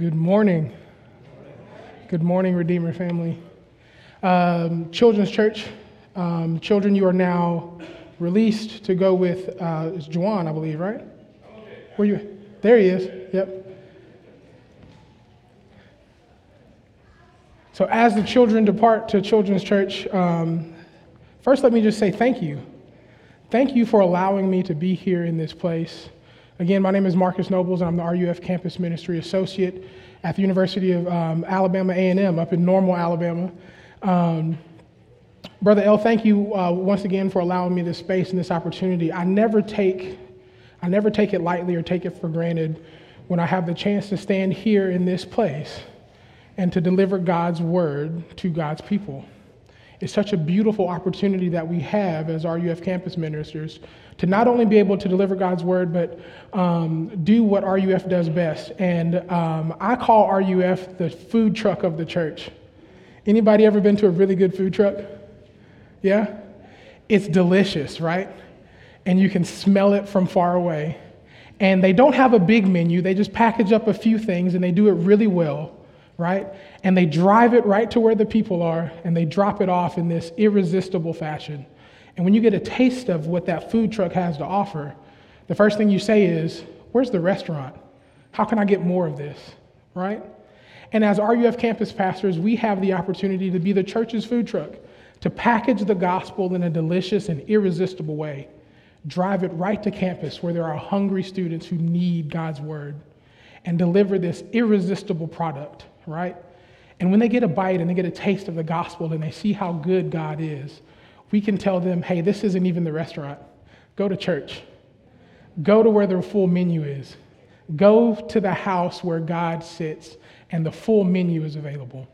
Good morning. Good morning, Redeemer family. Um, Children's Church, um, children, you are now released to go with uh, it's Juwan, I believe, right? Where you? There he is. Yep. So, as the children depart to Children's Church, um, first let me just say thank you. Thank you for allowing me to be here in this place. Again, my name is Marcus Nobles, and I'm the RUF Campus Ministry Associate at the University of um, Alabama A&M up in Normal, Alabama. Um, Brother L, thank you uh, once again for allowing me this space and this opportunity. I never take, I never take it lightly or take it for granted when I have the chance to stand here in this place and to deliver God's word to God's people. It's such a beautiful opportunity that we have as RUF campus ministers to not only be able to deliver God's word, but um, do what RUF does best. And um, I call RUF the food truck of the church. Anybody ever been to a really good food truck? Yeah? It's delicious, right? And you can smell it from far away. And they don't have a big menu, they just package up a few things and they do it really well, right? And they drive it right to where the people are and they drop it off in this irresistible fashion. And when you get a taste of what that food truck has to offer, the first thing you say is, Where's the restaurant? How can I get more of this? Right? And as RUF campus pastors, we have the opportunity to be the church's food truck, to package the gospel in a delicious and irresistible way, drive it right to campus where there are hungry students who need God's word, and deliver this irresistible product, right? And when they get a bite and they get a taste of the gospel and they see how good God is, we can tell them, hey, this isn't even the restaurant. Go to church. Go to where the full menu is. Go to the house where God sits and the full menu is available.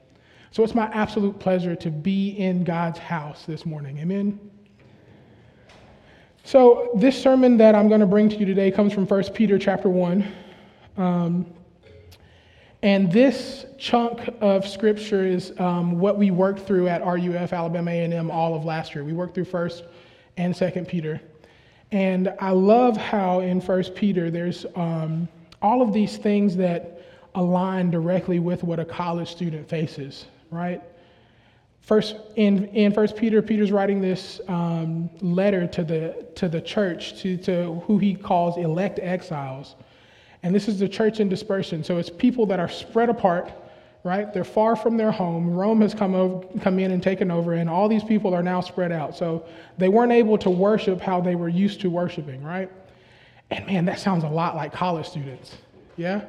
So it's my absolute pleasure to be in God's house this morning. Amen. So this sermon that I'm going to bring to you today comes from 1 Peter chapter 1. Um, and this chunk of scripture is um, what we worked through at RUF Alabama A&M all of last year. We worked through First and Second Peter, and I love how in First Peter there's um, all of these things that align directly with what a college student faces. Right. First in in First Peter, Peter's writing this um, letter to the to the church to to who he calls elect exiles and this is the church in dispersion. So it's people that are spread apart, right? They're far from their home. Rome has come, over, come in and taken over, and all these people are now spread out. So they weren't able to worship how they were used to worshiping, right? And man, that sounds a lot like college students. Yeah?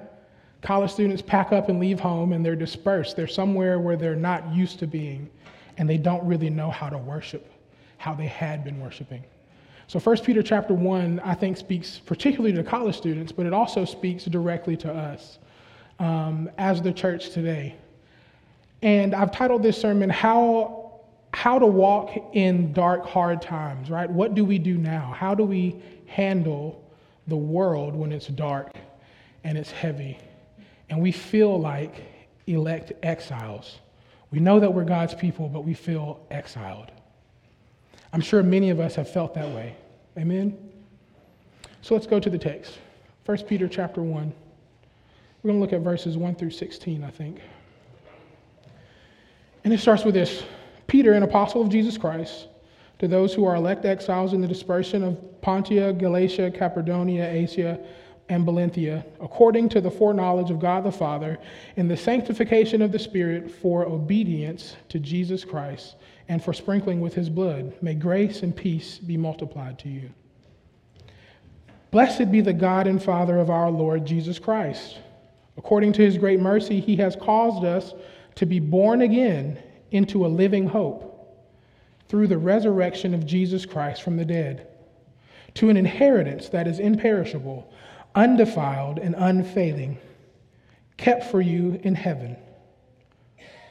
College students pack up and leave home and they're dispersed. They're somewhere where they're not used to being, and they don't really know how to worship how they had been worshiping. So 1 Peter chapter 1, I think, speaks particularly to college students, but it also speaks directly to us um, as the church today. And I've titled this sermon, How, How to Walk in Dark, Hard Times, right? What do we do now? How do we handle the world when it's dark and it's heavy and we feel like elect exiles? We know that we're God's people, but we feel exiled. I'm sure many of us have felt that way. Amen? So let's go to the text. 1 Peter chapter 1. We're going to look at verses 1 through 16, I think. And it starts with this Peter, an apostle of Jesus Christ, to those who are elect exiles in the dispersion of Pontus, Galatia, Cappadocia, Asia, and Bithynia, according to the foreknowledge of God the Father, in the sanctification of the Spirit for obedience to Jesus Christ and for sprinkling with his blood. May grace and peace be multiplied to you. Blessed be the God and Father of our Lord Jesus Christ. According to his great mercy, he has caused us to be born again into a living hope through the resurrection of Jesus Christ from the dead, to an inheritance that is imperishable, undefiled, and unfailing, kept for you in heaven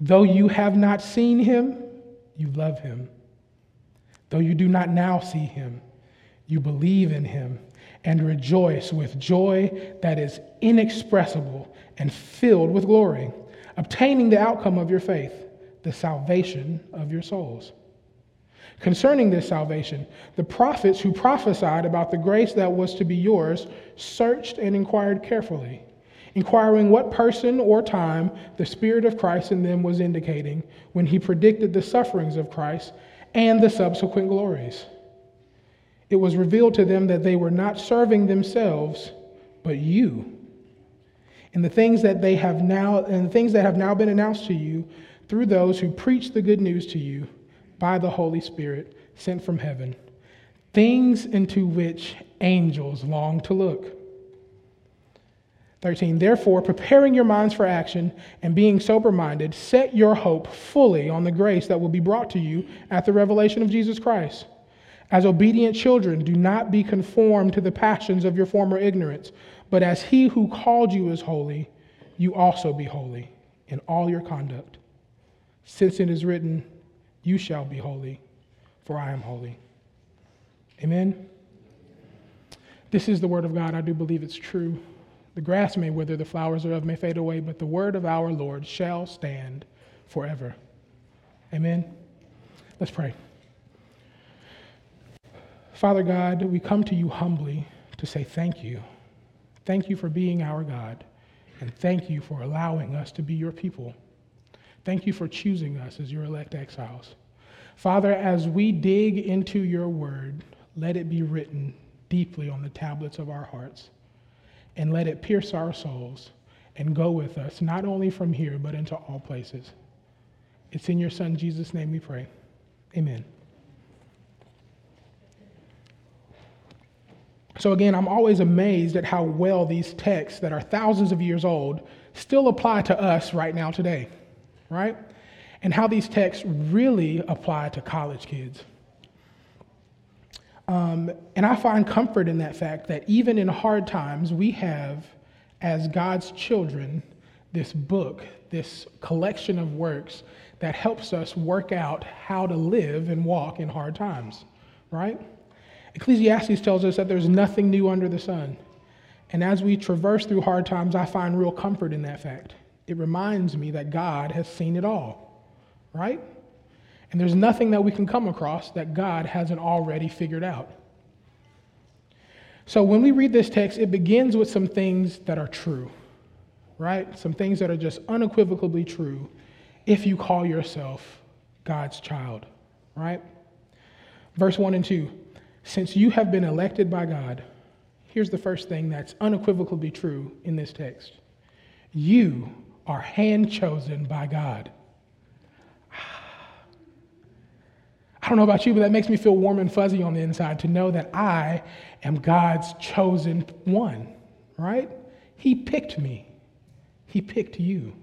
Though you have not seen him, you love him. Though you do not now see him, you believe in him and rejoice with joy that is inexpressible and filled with glory, obtaining the outcome of your faith, the salvation of your souls. Concerning this salvation, the prophets who prophesied about the grace that was to be yours searched and inquired carefully, inquiring what person or time the Spirit of Christ in them was indicating when he predicted the sufferings of Christ and the subsequent glories. It was revealed to them that they were not serving themselves, but you. And the things that they have now and the things that have now been announced to you through those who preach the good news to you by the Holy Spirit sent from heaven, things into which angels long to look. 13. Therefore, preparing your minds for action and being sober minded, set your hope fully on the grace that will be brought to you at the revelation of Jesus Christ. As obedient children, do not be conformed to the passions of your former ignorance, but as he who called you is holy, you also be holy in all your conduct. Since it is written, You shall be holy, for I am holy. Amen. This is the word of God. I do believe it's true. The grass may wither, the flowers thereof may fade away, but the word of our Lord shall stand forever. Amen. Let's pray. Father God, we come to you humbly to say thank you. Thank you for being our God, and thank you for allowing us to be your people. Thank you for choosing us as your elect exiles. Father, as we dig into your word, let it be written deeply on the tablets of our hearts and let it pierce our souls and go with us, not only from here, but into all places. It's in your Son, Jesus' name, we pray. Amen. So, again, I'm always amazed at how well these texts that are thousands of years old still apply to us right now today, right? And how these texts really apply to college kids. Um, and I find comfort in that fact that even in hard times, we have, as God's children, this book, this collection of works that helps us work out how to live and walk in hard times, right? Ecclesiastes tells us that there's nothing new under the sun. And as we traverse through hard times, I find real comfort in that fact. It reminds me that God has seen it all, right? And there's nothing that we can come across that God hasn't already figured out. So when we read this text, it begins with some things that are true, right? Some things that are just unequivocally true if you call yourself God's child, right? Verse 1 and 2 Since you have been elected by God, here's the first thing that's unequivocally true in this text you are hand chosen by God. I don't know about you, but that makes me feel warm and fuzzy on the inside to know that I am God's chosen one, right? He picked me, He picked you,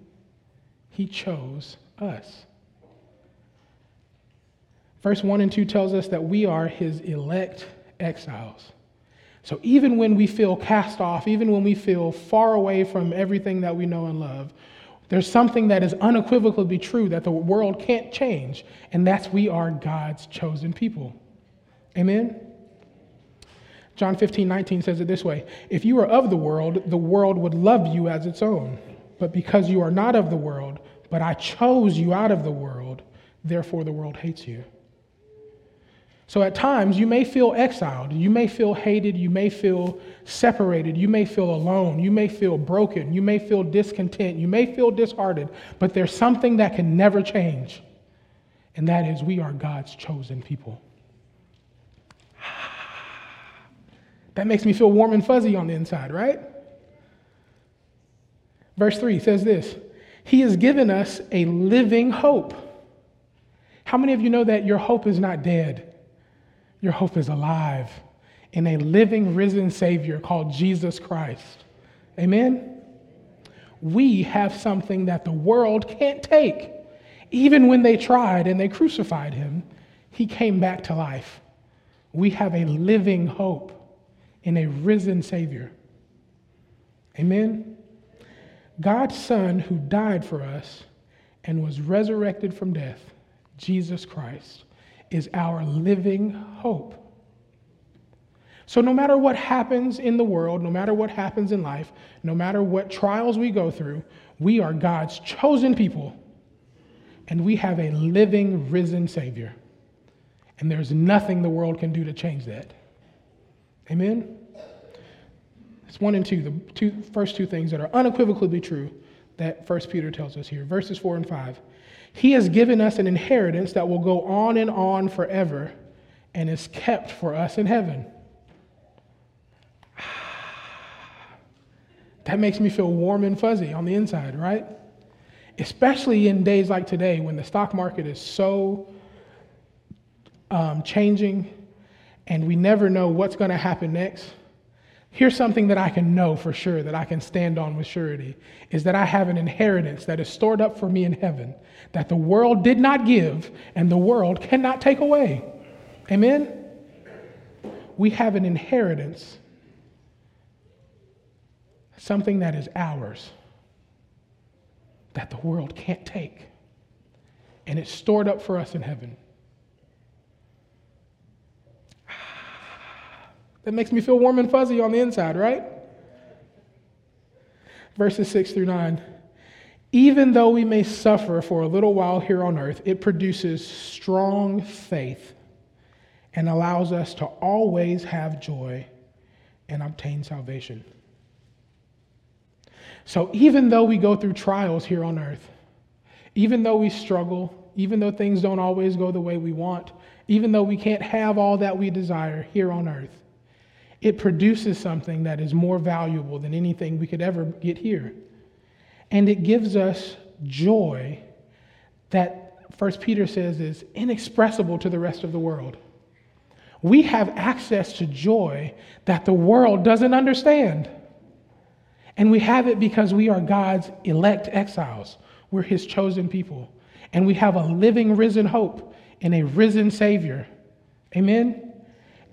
He chose us. Verse 1 and 2 tells us that we are His elect exiles. So even when we feel cast off, even when we feel far away from everything that we know and love, there's something that is unequivocally true that the world can't change, and that's we are God's chosen people. Amen? John 15, 19 says it this way If you are of the world, the world would love you as its own. But because you are not of the world, but I chose you out of the world, therefore the world hates you. So at times, you may feel exiled, you may feel hated, you may feel separated, you may feel alone, you may feel broken, you may feel discontent, you may feel disheartened, but there's something that can never change, and that is we are God's chosen people. That makes me feel warm and fuzzy on the inside, right? Verse 3 says this He has given us a living hope. How many of you know that your hope is not dead? Your hope is alive in a living, risen Savior called Jesus Christ. Amen? We have something that the world can't take. Even when they tried and they crucified him, he came back to life. We have a living hope in a risen Savior. Amen? God's Son who died for us and was resurrected from death, Jesus Christ, is our living hope. So, no matter what happens in the world, no matter what happens in life, no matter what trials we go through, we are God's chosen people, and we have a living, risen Savior. And there's nothing the world can do to change that. Amen? It's one and two, the two, first two things that are unequivocally true that First Peter tells us here. Verses 4 and 5. He has given us an inheritance that will go on and on forever and is kept for us in heaven. That makes me feel warm and fuzzy on the inside, right? Especially in days like today when the stock market is so um, changing and we never know what's going to happen next. Here's something that I can know for sure, that I can stand on with surety, is that I have an inheritance that is stored up for me in heaven that the world did not give and the world cannot take away. Amen? We have an inheritance something that is ours that the world can't take. And it's stored up for us in heaven. That makes me feel warm and fuzzy on the inside, right? Verses 6 through 9. Even though we may suffer for a little while here on earth, it produces strong faith and allows us to always have joy and obtain salvation. So even though we go through trials here on earth, even though we struggle, even though things don't always go the way we want, even though we can't have all that we desire here on earth, it produces something that is more valuable than anything we could ever get here. And it gives us joy that First Peter says is inexpressible to the rest of the world. We have access to joy that the world doesn't understand. And we have it because we are God's elect exiles. We're his chosen people. And we have a living, risen hope in a risen Savior. Amen?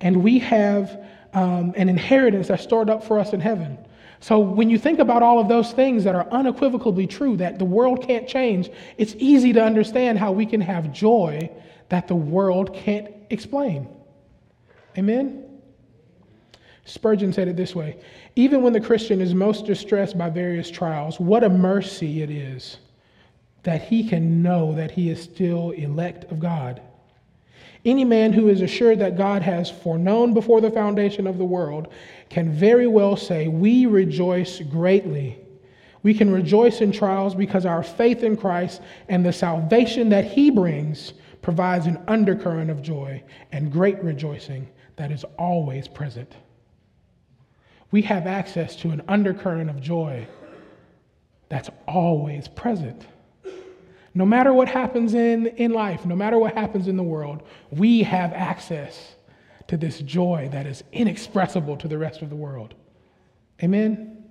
And we have um, an inheritance that's stored up for us in heaven. So when you think about all of those things that are unequivocally true, that the world can't change, it's easy to understand how we can have joy that the world can't explain. Amen? Spurgeon said it this way Even when the Christian is most distressed by various trials, what a mercy it is that he can know that he is still elect of God. Any man who is assured that God has foreknown before the foundation of the world can very well say, We rejoice greatly. We can rejoice in trials because our faith in Christ and the salvation that he brings provides an undercurrent of joy and great rejoicing that is always present we have access to an undercurrent of joy that's always present. No matter what happens in, in life, no matter what happens in the world, we have access to this joy that is inexpressible to the rest of the world. Amen?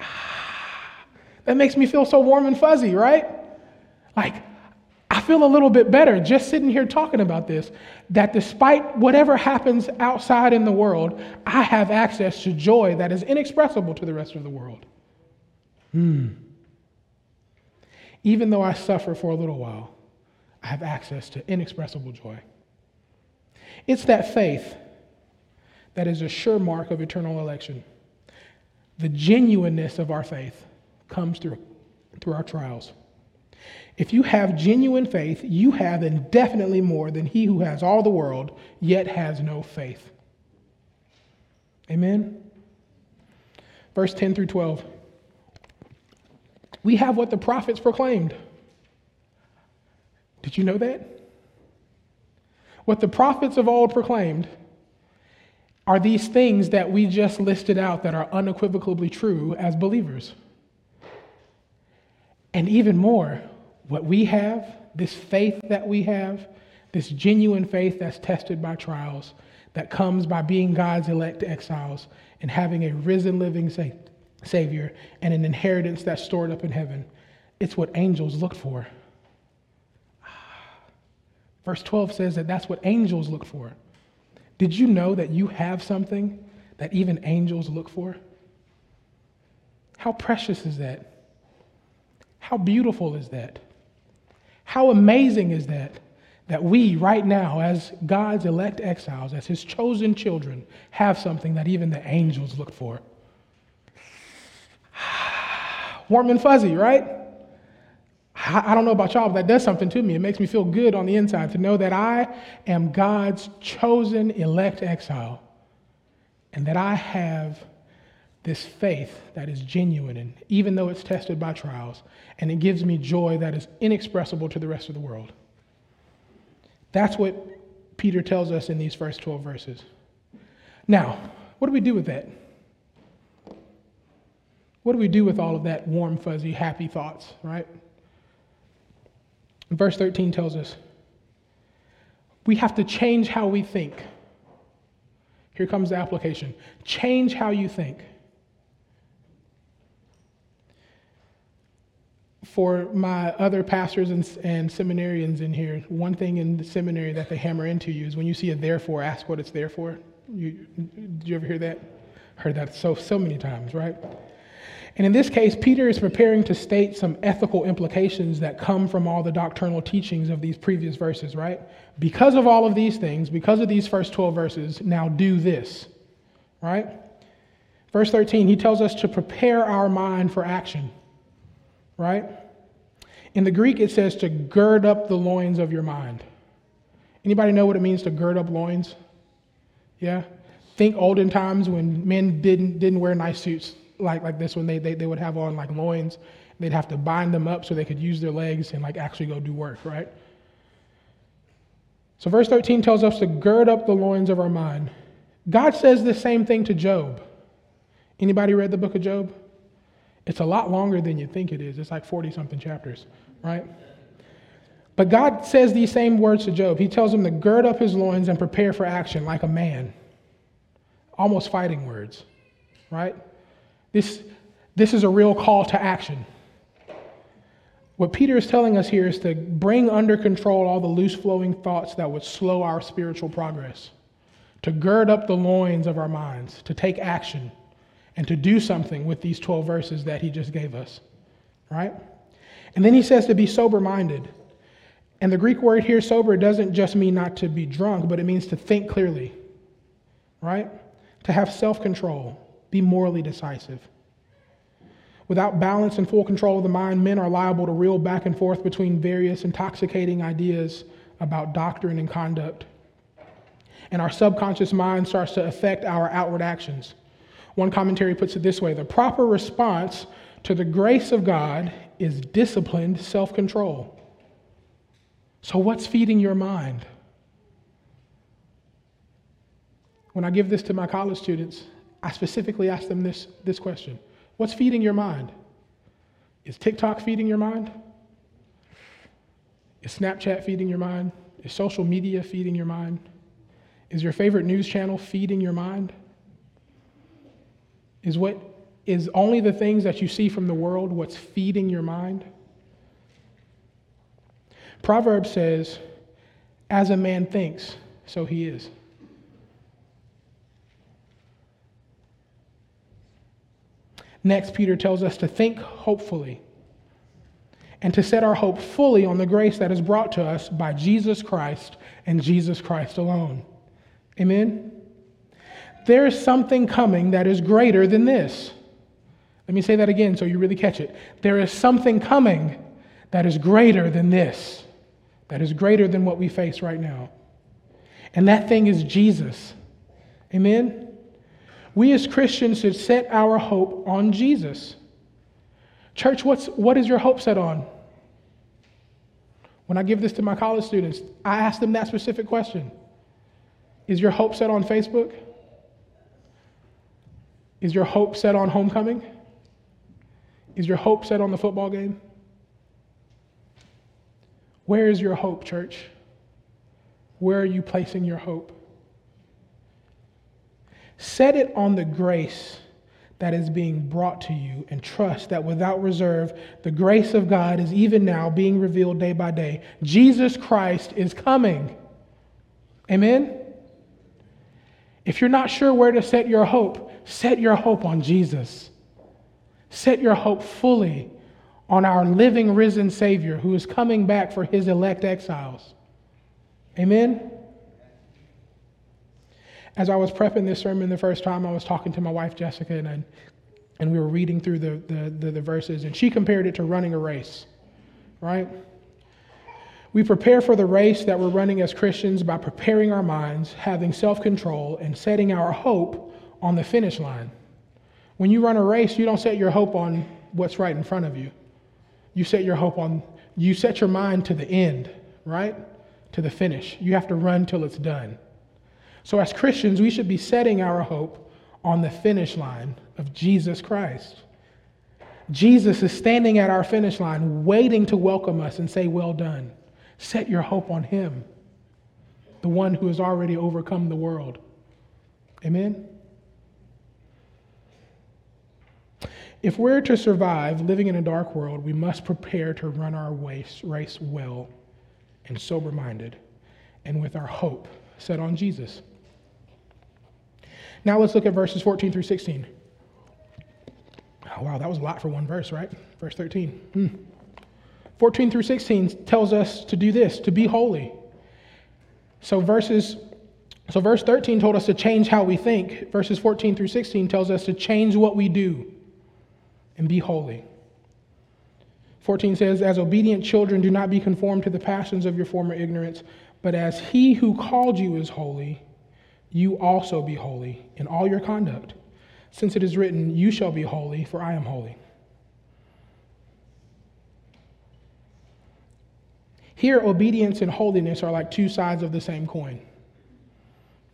Ah, that makes me feel so warm and fuzzy, right? Like, I feel a little bit better just sitting here talking about this that despite whatever happens outside in the world, I have access to joy that is inexpressible to the rest of the world. Hmm. Even though I suffer for a little while, I have access to inexpressible joy. It's that faith that is a sure mark of eternal election. The genuineness of our faith comes through, through our trials. If you have genuine faith, you have indefinitely more than he who has all the world, yet has no faith. Amen? Verse 10 through 12. We have what the prophets proclaimed. Did you know that? What the prophets of old proclaimed are these things that we just listed out that are unequivocally true as believers. And even more, what we have, this faith that we have, this genuine faith that's tested by trials, that comes by being God's elect exiles and having a risen living Savior and an inheritance that's stored up in heaven, it's what angels look for. Ah. Verse 12 says that that's what angels look for. Did you know that you have something that even angels look for? How precious is that? How beautiful is that? How amazing is that? That we, right now, as God's elect exiles, as his chosen children, have something that even the angels look for. Warm and fuzzy, right? I don't know about y'all, but that does something to me. It makes me feel good on the inside to know that I am God's chosen elect exile and that I have this faith that is genuine, and even though it's tested by trials, and it gives me joy that is inexpressible to the rest of the world. That's what Peter tells us in these first 12 verses. Now, what do we do with that? What do we do with all of that warm, fuzzy, happy thoughts, right? Verse 13 tells us we have to change how we think. Here comes the application change how you think. For my other pastors and, and seminarians in here, one thing in the seminary that they hammer into you is when you see a therefore, ask what it's there for. You, did you ever hear that? Heard that so so many times, right? And in this case, Peter is preparing to state some ethical implications that come from all the doctrinal teachings of these previous verses, right? Because of all of these things, because of these first 12 verses, now do this, right? Verse 13, he tells us to prepare our mind for action, right? In the Greek, it says to gird up the loins of your mind. Anybody know what it means to gird up loins? Yeah? Think olden times when men didn't, didn't wear nice suits like, like this when they, they, they would have on like loins. They'd have to bind them up so they could use their legs and like actually go do work, right? So verse 13 tells us to gird up the loins of our mind. God says the same thing to Job. Anybody read the book of Job? It's a lot longer than you think it is. It's like 40 something chapters, right? But God says these same words to Job. He tells him to gird up his loins and prepare for action like a man. Almost fighting words, right? This, this is a real call to action. What Peter is telling us here is to bring under control all the loose flowing thoughts that would slow our spiritual progress, to gird up the loins of our minds, to take action, and to do something with these 12 verses that he just gave us. Right? And then he says to be sober minded. And the Greek word here, sober, doesn't just mean not to be drunk, but it means to think clearly. Right? To have self control be morally decisive. Without balance and full control of the mind, men are liable to reel back and forth between various intoxicating ideas about doctrine and conduct. And our subconscious mind starts to affect our outward actions. One commentary puts it this way the proper response to the grace of God is disciplined self control. So, what's feeding your mind? When I give this to my college students, I specifically asked them this, this question What's feeding your mind? Is TikTok feeding your mind? Is Snapchat feeding your mind? Is social media feeding your mind? Is your favorite news channel feeding your mind? Is what is only the things that you see from the world what's feeding your mind? Proverbs says, as a man thinks, so he is. Next, Peter tells us to think hopefully and to set our hope fully on the grace that is brought to us by Jesus Christ and Jesus Christ alone. Amen? There is something coming that is greater than this. Let me say that again so you really catch it. There is something coming that is greater than this, that is greater than what we face right now. And that thing is Jesus. Amen? We as Christians should set our hope on Jesus. Church, what's, what is your hope set on? When I give this to my college students, I ask them that specific question Is your hope set on Facebook? Is your hope set on homecoming? Is your hope set on the football game? Where is your hope, church? Where are you placing your hope? Set it on the grace that is being brought to you and trust that without reserve, the grace of God is even now being revealed day by day. Jesus Christ is coming. Amen? If you're not sure where to set your hope, set your hope on Jesus. Set your hope fully on our living, risen Savior who is coming back for his elect exiles. Amen? As I was prepping this sermon the first time, I was talking to my wife, Jessica, and, and we were reading through the, the, the, the verses, and she compared it to running a race, right? We prepare for the race that we're running as Christians by preparing our minds, having self control, and setting our hope on the finish line. When you run a race, you don't set your hope on what's right in front of you. You set your hope on, you set your mind to the end, right? To the finish. You have to run till it's done. So, as Christians, we should be setting our hope on the finish line of Jesus Christ. Jesus is standing at our finish line, waiting to welcome us and say, Well done. Set your hope on Him, the one who has already overcome the world. Amen? If we're to survive living in a dark world, we must prepare to run our race, well and sober minded and with our hope set on Jesus. Now let's look at verses 14 through 16. Oh, wow, that was a lot for one verse, right? Verse 13. Hmm. 14 through 16 tells us to do this, to be holy. So verses so verse 13 told us to change how we think. Verses 14 through 16 tells us to change what we do and be holy. 14 says, As obedient children, do not be conformed to the passions of your former ignorance, but as he who called you is holy, you also be holy in all your conduct, since it is written, You shall be holy, for I am holy. Here, obedience and holiness are like two sides of the same coin,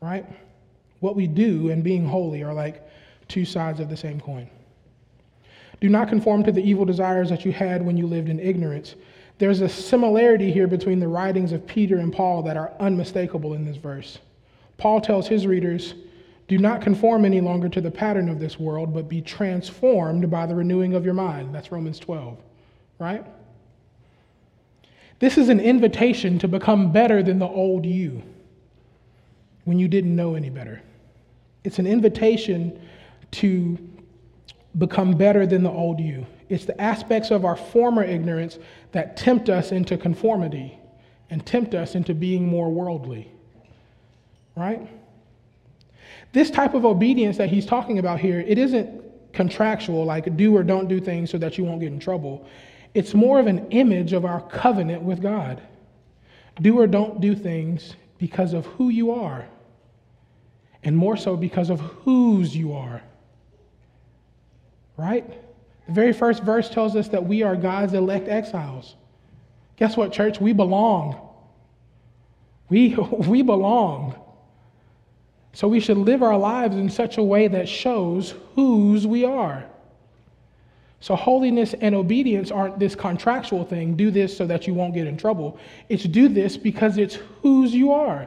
right? What we do and being holy are like two sides of the same coin. Do not conform to the evil desires that you had when you lived in ignorance. There's a similarity here between the writings of Peter and Paul that are unmistakable in this verse. Paul tells his readers, Do not conform any longer to the pattern of this world, but be transformed by the renewing of your mind. That's Romans 12, right? This is an invitation to become better than the old you when you didn't know any better. It's an invitation to become better than the old you. It's the aspects of our former ignorance that tempt us into conformity and tempt us into being more worldly. Right? This type of obedience that he's talking about here, it isn't contractual, like do or don't do things so that you won't get in trouble. It's more of an image of our covenant with God. Do or don't do things because of who you are, and more so because of whose you are right? The very first verse tells us that we are God's elect exiles. Guess what, church? We belong. We, we belong. So we should live our lives in such a way that shows whose we are. So holiness and obedience aren't this contractual thing, do this so that you won't get in trouble. It's do this because it's whose you are.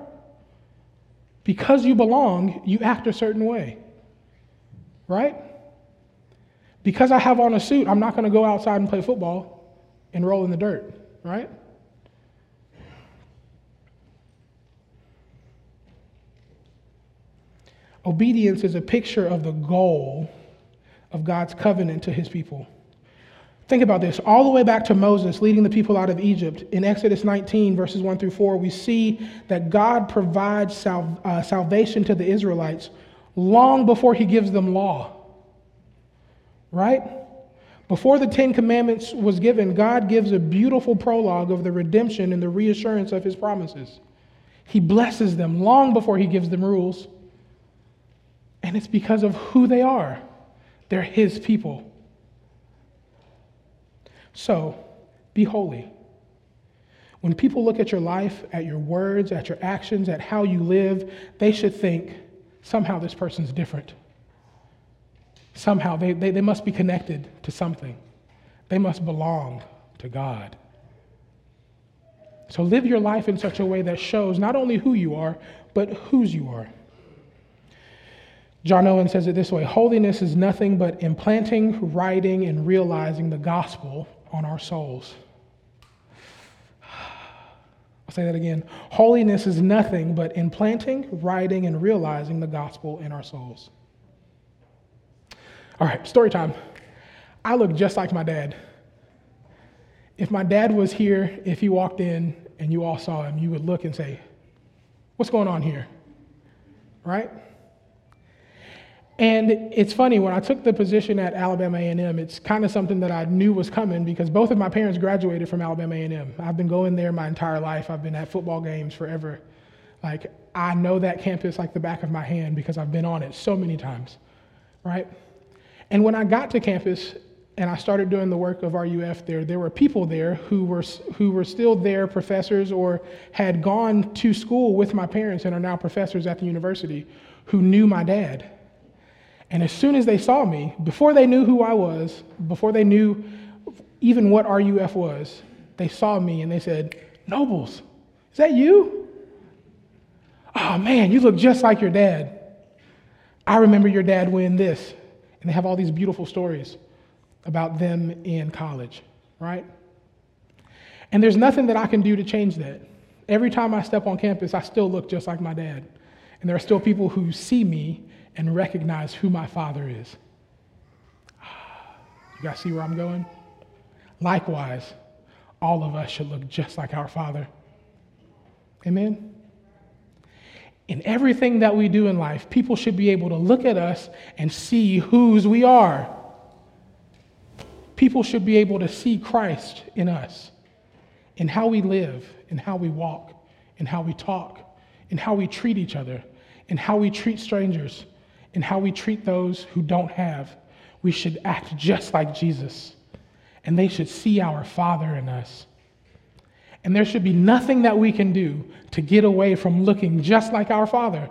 Because you belong, you act a certain way. Right? Because I have on a suit, I'm not going to go outside and play football and roll in the dirt, right? Obedience is a picture of the goal of God's covenant to his people. Think about this. All the way back to Moses leading the people out of Egypt, in Exodus 19, verses 1 through 4, we see that God provides sal- uh, salvation to the Israelites long before he gives them law right? Before the Ten Commandments was given, God gives a beautiful prologue of the redemption and the reassurance of his promises. He blesses them long before he gives them rules. And it's because of who they are. They're his people. So, be holy. When people look at your life, at your words, at your actions, at how you live, they should think somehow this person's different. Somehow they, they, they must be connected to something, they must belong to God. So live your life in such a way that shows not only who you are, but whose you are. John Owen says it this way Holiness is nothing but implanting, writing, and realizing the gospel on our souls. I'll say that again. Holiness is nothing but implanting, writing, and realizing the gospel in our souls. All right, story time. I look just like my dad. if my dad was here, if he walked in and you all saw him, you would look and say, What's going on here? Right? And it's funny when I took the position at Alabama A&M, it's kind of something that I knew was coming because both of my parents graduated from Alabama A&M. I've been going there my entire life. I've been at football games forever. Like I know that campus like the back of my hand because I've been on it so many times. Right? And when I got to campus and I started doing the work of RUF there, there were people there who were who were still there, professors or had gone to school with my parents and are now professors at the university who knew my dad and as soon as they saw me, before they knew who I was, before they knew even what RUF was, they saw me and they said, Nobles, is that you? Oh man, you look just like your dad. I remember your dad when this. And they have all these beautiful stories about them in college, right? And there's nothing that I can do to change that. Every time I step on campus, I still look just like my dad. And there are still people who see me and recognize who my Father is. Ah, you guys see where I'm going? Likewise, all of us should look just like our Father. Amen? In everything that we do in life, people should be able to look at us and see whose we are. People should be able to see Christ in us, in how we live, in how we walk, in how we talk, in how we treat each other, in how we treat strangers, in how we treat those who don't have. We should act just like Jesus, and they should see our Father in us. And there should be nothing that we can do to get away from looking just like our Father.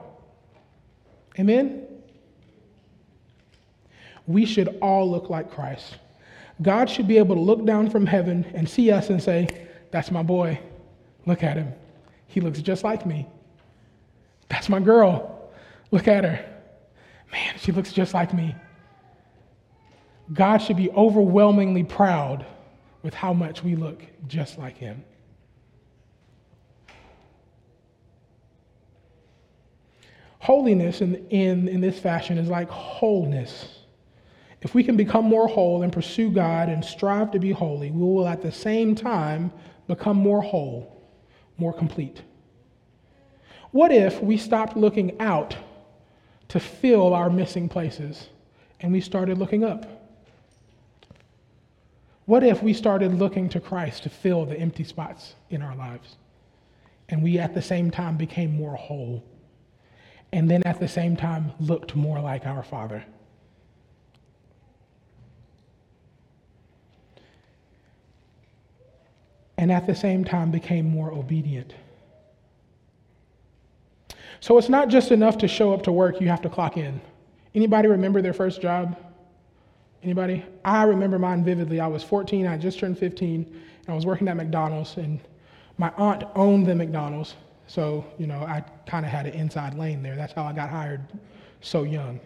Amen? We should all look like Christ. God should be able to look down from heaven and see us and say, That's my boy. Look at him. He looks just like me. That's my girl. Look at her. Man, she looks just like me. God should be overwhelmingly proud with how much we look just like him. Holiness in, in, in this fashion is like wholeness. If we can become more whole and pursue God and strive to be holy, we will at the same time become more whole, more complete. What if we stopped looking out to fill our missing places, and we started looking up? What if we started looking to Christ to fill the empty spots in our lives? And we at the same time became more whole. And then at the same time looked more like our Father. And at the same time became more obedient. So it's not just enough to show up to work, you have to clock in. Anybody remember their first job? Anybody? I remember mine vividly. I was 14, I just turned 15, and I was working at McDonald's, and my aunt owned the McDonald's, so, you know, I kind of had an inside lane there. That's how I got hired so young.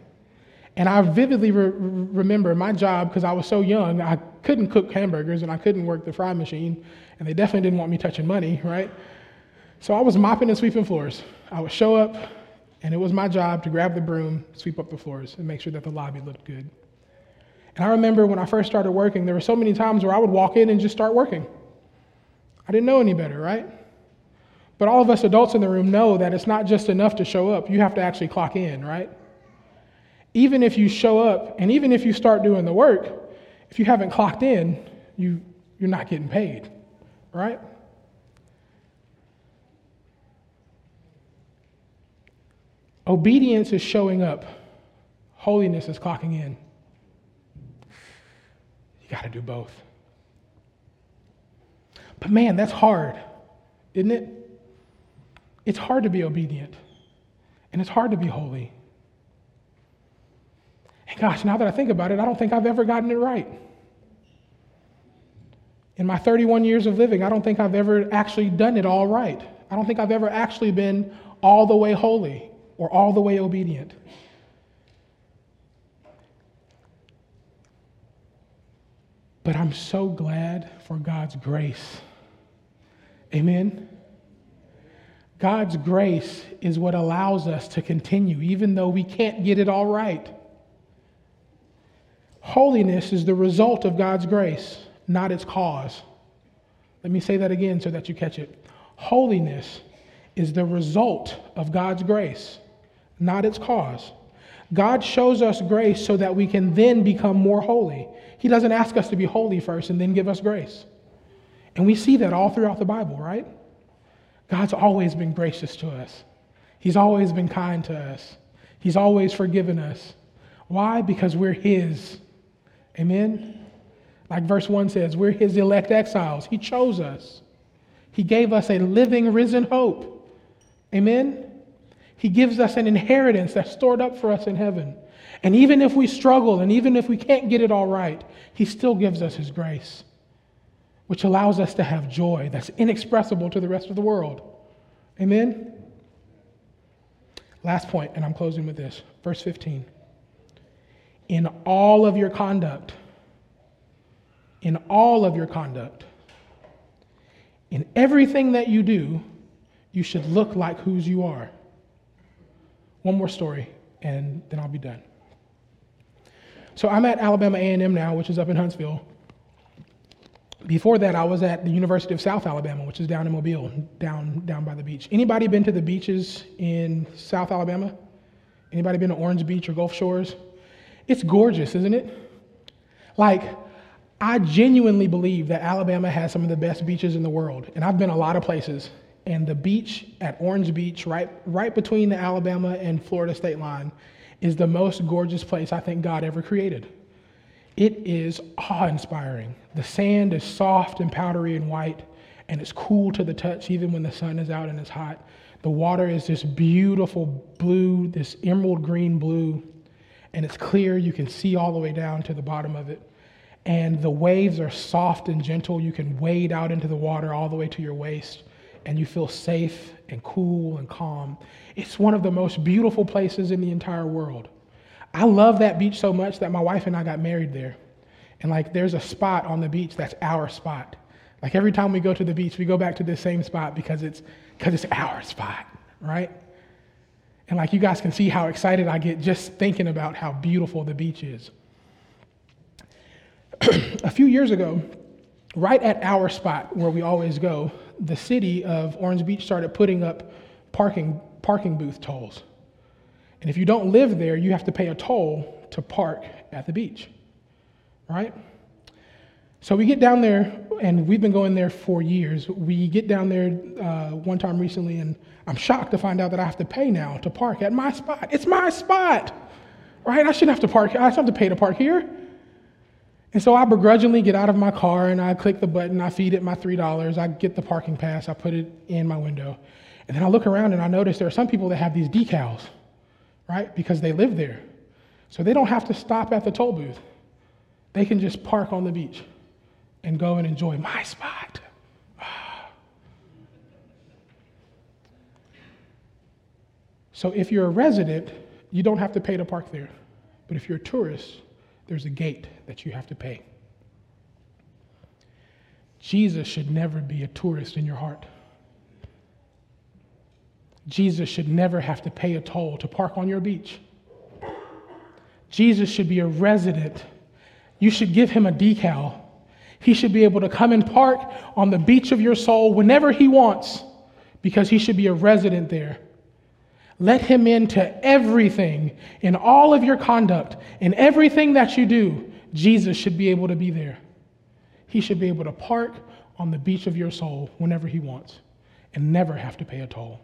And I vividly re- remember my job because I was so young, I couldn't cook hamburgers and I couldn't work the fry machine, and they definitely didn't want me touching money, right? So I was mopping and sweeping floors. I would show up, and it was my job to grab the broom, sweep up the floors, and make sure that the lobby looked good. And I remember when I first started working, there were so many times where I would walk in and just start working. I didn't know any better, right? But all of us adults in the room know that it's not just enough to show up, you have to actually clock in, right? Even if you show up and even if you start doing the work, if you haven't clocked in, you, you're not getting paid, right? Obedience is showing up, holiness is clocking in. You got to do both. But man, that's hard, isn't it? It's hard to be obedient, and it's hard to be holy. And gosh, now that I think about it, I don't think I've ever gotten it right. In my 31 years of living, I don't think I've ever actually done it all right. I don't think I've ever actually been all the way holy or all the way obedient. But I'm so glad for God's grace. Amen. God's grace is what allows us to continue, even though we can't get it all right. Holiness is the result of God's grace, not its cause. Let me say that again so that you catch it. Holiness is the result of God's grace, not its cause. God shows us grace so that we can then become more holy. He doesn't ask us to be holy first and then give us grace. And we see that all throughout the Bible, right? God's always been gracious to us. He's always been kind to us. He's always forgiven us. Why? Because we're His. Amen? Like verse 1 says, we're His elect exiles. He chose us, He gave us a living, risen hope. Amen? He gives us an inheritance that's stored up for us in heaven. And even if we struggle and even if we can't get it all right, He still gives us His grace, which allows us to have joy that's inexpressible to the rest of the world. Amen? Last point, and I'm closing with this. Verse 15. In all of your conduct, in all of your conduct, in everything that you do, you should look like whose you are. One more story, and then I'll be done. So I'm at Alabama A&M now, which is up in Huntsville. Before that, I was at the University of South Alabama, which is down in Mobile, down, down by the beach. Anybody been to the beaches in South Alabama? Anybody been to Orange Beach or Gulf Shores? It's gorgeous, isn't it? Like, I genuinely believe that Alabama has some of the best beaches in the world. And I've been a lot of places. And the beach at Orange Beach, right, right between the Alabama and Florida state line, is the most gorgeous place I think God ever created. It is awe inspiring. The sand is soft and powdery and white, and it's cool to the touch even when the sun is out and it's hot. The water is this beautiful blue, this emerald green blue, and it's clear. You can see all the way down to the bottom of it. And the waves are soft and gentle. You can wade out into the water all the way to your waist, and you feel safe and cool and calm. It's one of the most beautiful places in the entire world. I love that beach so much that my wife and I got married there. And like there's a spot on the beach that's our spot. Like every time we go to the beach, we go back to the same spot because it's because it's our spot, right? And like you guys can see how excited I get just thinking about how beautiful the beach is. a few years ago, right at our spot where we always go, the city of Orange Beach started putting up parking parking booth tolls. And if you don't live there, you have to pay a toll to park at the beach, right? So we get down there, and we've been going there for years. We get down there uh, one time recently, and I'm shocked to find out that I have to pay now to park at my spot. It's my spot, right? I shouldn't have to park. I shouldn't have to pay to park here. And so I begrudgingly get out of my car and I click the button. I feed it my three dollars. I get the parking pass. I put it in my window, and then I look around and I notice there are some people that have these decals right? Because they live there. So they don't have to stop at the toll booth. They can just park on the beach and go and enjoy my spot. So if you're a resident, you don't have to pay to park there. But if you're a tourist, there's a gate that you have to pay. Jesus should never be a tourist in your heart. Jesus should never have to pay a toll to park on your beach. Jesus should be a resident. You should give him a decal. He should be able to come and park on the beach of your soul whenever he wants because he should be a resident there. Let him into everything, in all of your conduct, in everything that you do. Jesus should be able to be there. He should be able to park on the beach of your soul whenever he wants and never have to pay a toll.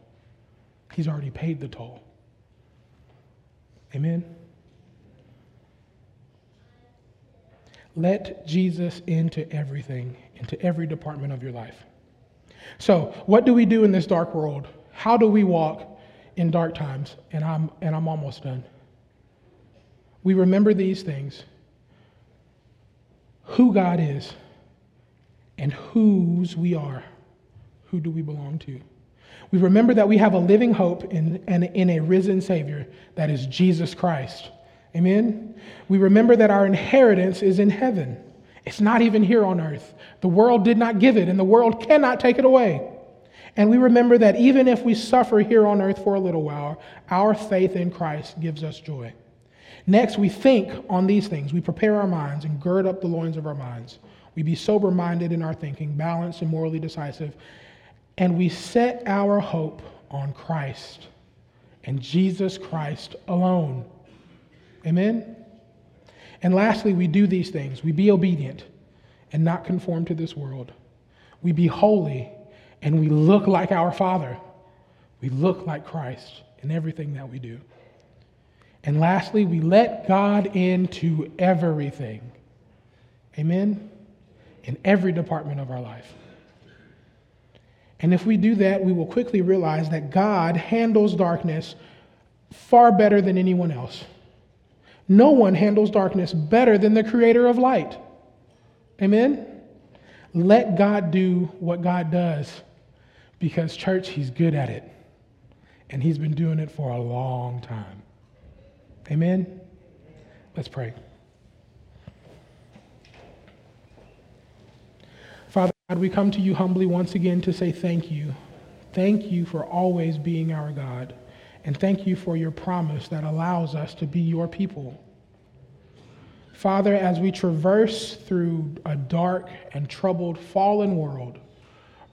He's already paid the toll. Amen? Let Jesus into everything, into every department of your life. So, what do we do in this dark world? How do we walk in dark times? And I'm, and I'm almost done. We remember these things who God is and whose we are. Who do we belong to? We remember that we have a living hope in, in, in a risen Savior, that is Jesus Christ. Amen? We remember that our inheritance is in heaven. It's not even here on earth. The world did not give it, and the world cannot take it away. And we remember that even if we suffer here on earth for a little while, our faith in Christ gives us joy. Next, we think on these things. We prepare our minds and gird up the loins of our minds. We be sober minded in our thinking, balanced and morally decisive. And we set our hope on Christ and Jesus Christ alone. Amen? And lastly, we do these things. We be obedient and not conform to this world. We be holy and we look like our Father. We look like Christ in everything that we do. And lastly, we let God into everything. Amen? In every department of our life. And if we do that, we will quickly realize that God handles darkness far better than anyone else. No one handles darkness better than the creator of light. Amen? Let God do what God does because, church, He's good at it. And He's been doing it for a long time. Amen? Let's pray. Father God, we come to you humbly once again to say thank you. Thank you for always being our God. And thank you for your promise that allows us to be your people. Father, as we traverse through a dark and troubled, fallen world,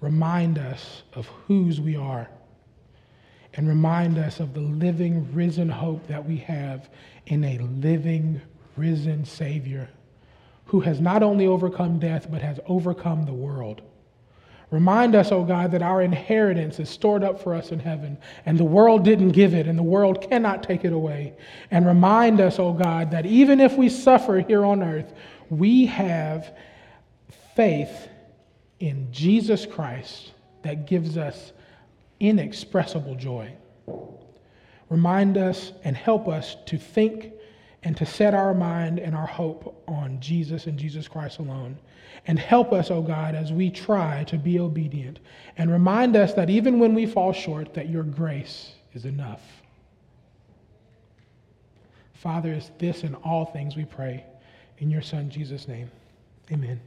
remind us of whose we are and remind us of the living, risen hope that we have in a living, risen Savior who has not only overcome death, but has overcome the world. Remind us, oh God, that our inheritance is stored up for us in heaven, and the world didn't give it, and the world cannot take it away. And remind us, oh God, that even if we suffer here on earth, we have faith in Jesus Christ that gives us inexpressible joy. Remind us and help us to think and to set our mind and our hope on Jesus and Jesus Christ alone. And help us, O oh God, as we try to be obedient. And remind us that even when we fall short, that your grace is enough. Father, is this in all things we pray. In your Son, Jesus' name. Amen.